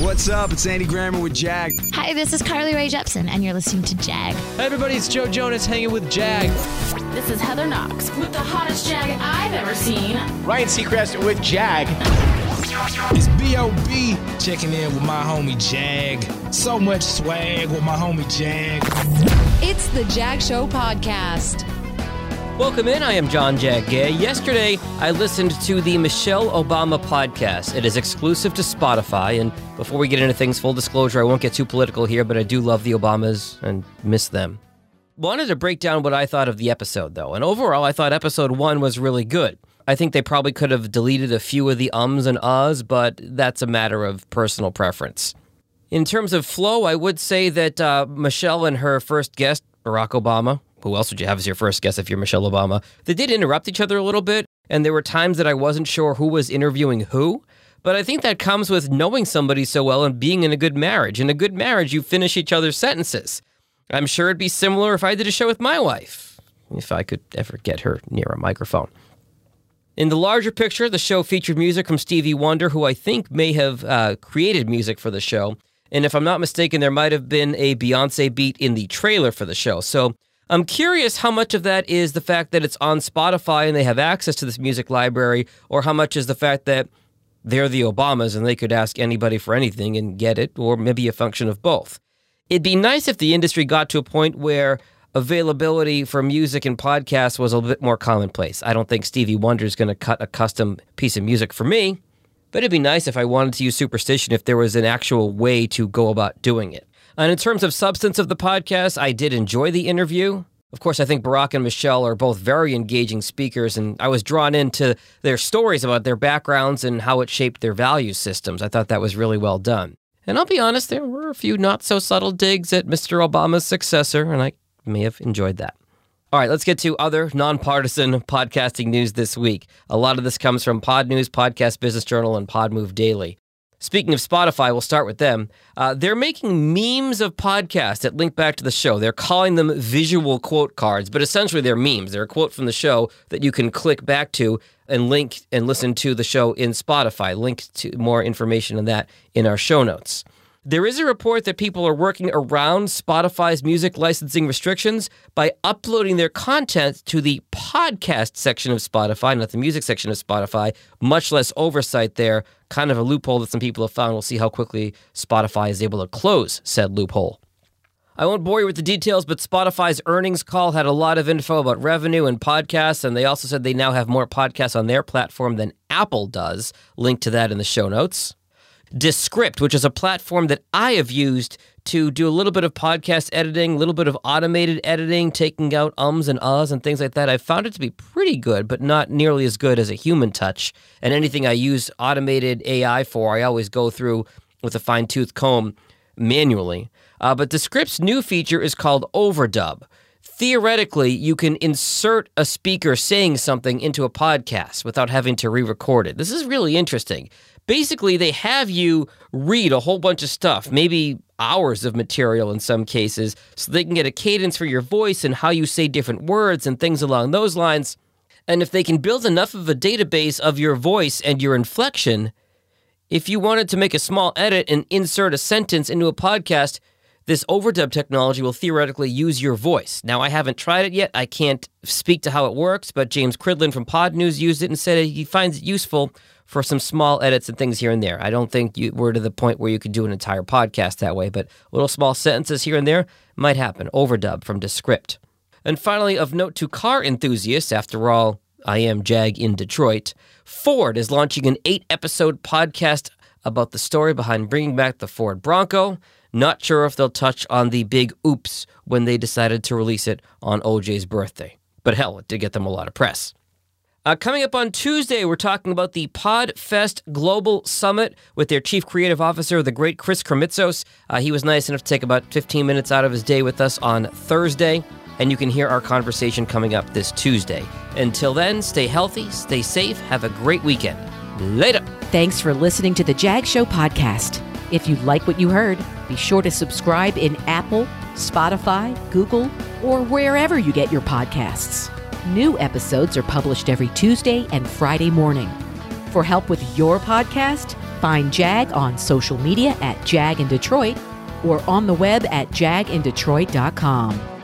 What's up? It's Andy Grammer with Jag. Hi, this is Carly Rae Jepsen, and you're listening to Jag. Hey everybody, it's Joe Jonas hanging with Jag. This is Heather Knox with the hottest Jag I've ever seen. Ryan Seacrest with Jag. It's B.O.B. checking in with my homie Jag. So much swag with my homie Jag. It's the Jag Show podcast. Welcome in. I am John Jag Gay. Yesterday, I listened to the Michelle Obama podcast. It is exclusive to Spotify. And before we get into things, full disclosure, I won't get too political here, but I do love the Obamas and miss them. Wanted to break down what I thought of the episode, though. And overall, I thought episode one was really good. I think they probably could have deleted a few of the ums and uhs, but that's a matter of personal preference. In terms of flow, I would say that uh, Michelle and her first guest, Barack Obama, who else would you have as your first guest if you're Michelle Obama? They did interrupt each other a little bit, and there were times that I wasn't sure who was interviewing who. But I think that comes with knowing somebody so well and being in a good marriage. In a good marriage, you finish each other's sentences. I'm sure it'd be similar if I did a show with my wife, if I could ever get her near a microphone. In the larger picture, the show featured music from Stevie Wonder, who I think may have uh, created music for the show. And if I'm not mistaken, there might have been a Beyonce beat in the trailer for the show. So I'm curious how much of that is the fact that it's on Spotify and they have access to this music library, or how much is the fact that they're the Obamas and they could ask anybody for anything and get it, or maybe a function of both. It'd be nice if the industry got to a point where availability for music and podcasts was a little bit more commonplace. I don't think Stevie Wonder is going to cut a custom piece of music for me, but it'd be nice if I wanted to use Superstition if there was an actual way to go about doing it. And in terms of substance of the podcast, I did enjoy the interview. Of course, I think Barack and Michelle are both very engaging speakers, and I was drawn into their stories about their backgrounds and how it shaped their value systems. I thought that was really well done. And I'll be honest, there were a few not so subtle digs at Mr. Obama's successor, and I may have enjoyed that. All right, let's get to other nonpartisan podcasting news this week. A lot of this comes from Podnews, Podcast Business Journal, and PodMov Daily. Speaking of Spotify, we'll start with them. Uh, they're making memes of podcasts that link back to the show. They're calling them visual quote cards, but essentially they're memes. They're a quote from the show that you can click back to and link and listen to the show in Spotify. Link to more information on that in our show notes. There is a report that people are working around Spotify's music licensing restrictions by uploading their content to the podcast section of Spotify, not the music section of Spotify. Much less oversight there. Kind of a loophole that some people have found. We'll see how quickly Spotify is able to close said loophole. I won't bore you with the details, but Spotify's earnings call had a lot of info about revenue and podcasts, and they also said they now have more podcasts on their platform than Apple does. Link to that in the show notes. Descript, which is a platform that I have used to do a little bit of podcast editing, a little bit of automated editing, taking out ums and uhs and things like that. I've found it to be pretty good, but not nearly as good as a human touch. And anything I use automated AI for, I always go through with a fine tooth comb manually. Uh, but Descript's new feature is called Overdub. Theoretically, you can insert a speaker saying something into a podcast without having to re record it. This is really interesting basically they have you read a whole bunch of stuff, maybe hours of material in some cases, so they can get a cadence for your voice and how you say different words and things along those lines. And if they can build enough of a database of your voice and your inflection, if you wanted to make a small edit and insert a sentence into a podcast, this overdub technology will theoretically use your voice. Now, I haven't tried it yet. I can't speak to how it works, but James Cridland from Podnews used it and said he finds it useful for some small edits and things here and there. I don't think you, we're to the point where you could do an entire podcast that way, but little small sentences here and there might happen. Overdub from Descript. And finally, of note to car enthusiasts, after all, I am Jag in Detroit, Ford is launching an eight episode podcast about the story behind bringing back the Ford Bronco. Not sure if they'll touch on the big oops when they decided to release it on OJ's birthday. But hell, it did get them a lot of press. Uh, coming up on Tuesday, we're talking about the PodFest Global Summit with their Chief Creative Officer, the great Chris Krimitsos. Uh, he was nice enough to take about 15 minutes out of his day with us on Thursday, and you can hear our conversation coming up this Tuesday. Until then, stay healthy, stay safe, have a great weekend. Later. Thanks for listening to the Jag Show podcast. If you like what you heard, be sure to subscribe in Apple, Spotify, Google, or wherever you get your podcasts. New episodes are published every Tuesday and Friday morning. For help with your podcast, Find Jag on social media at Jag in Detroit or on the web at jagindetroit.com.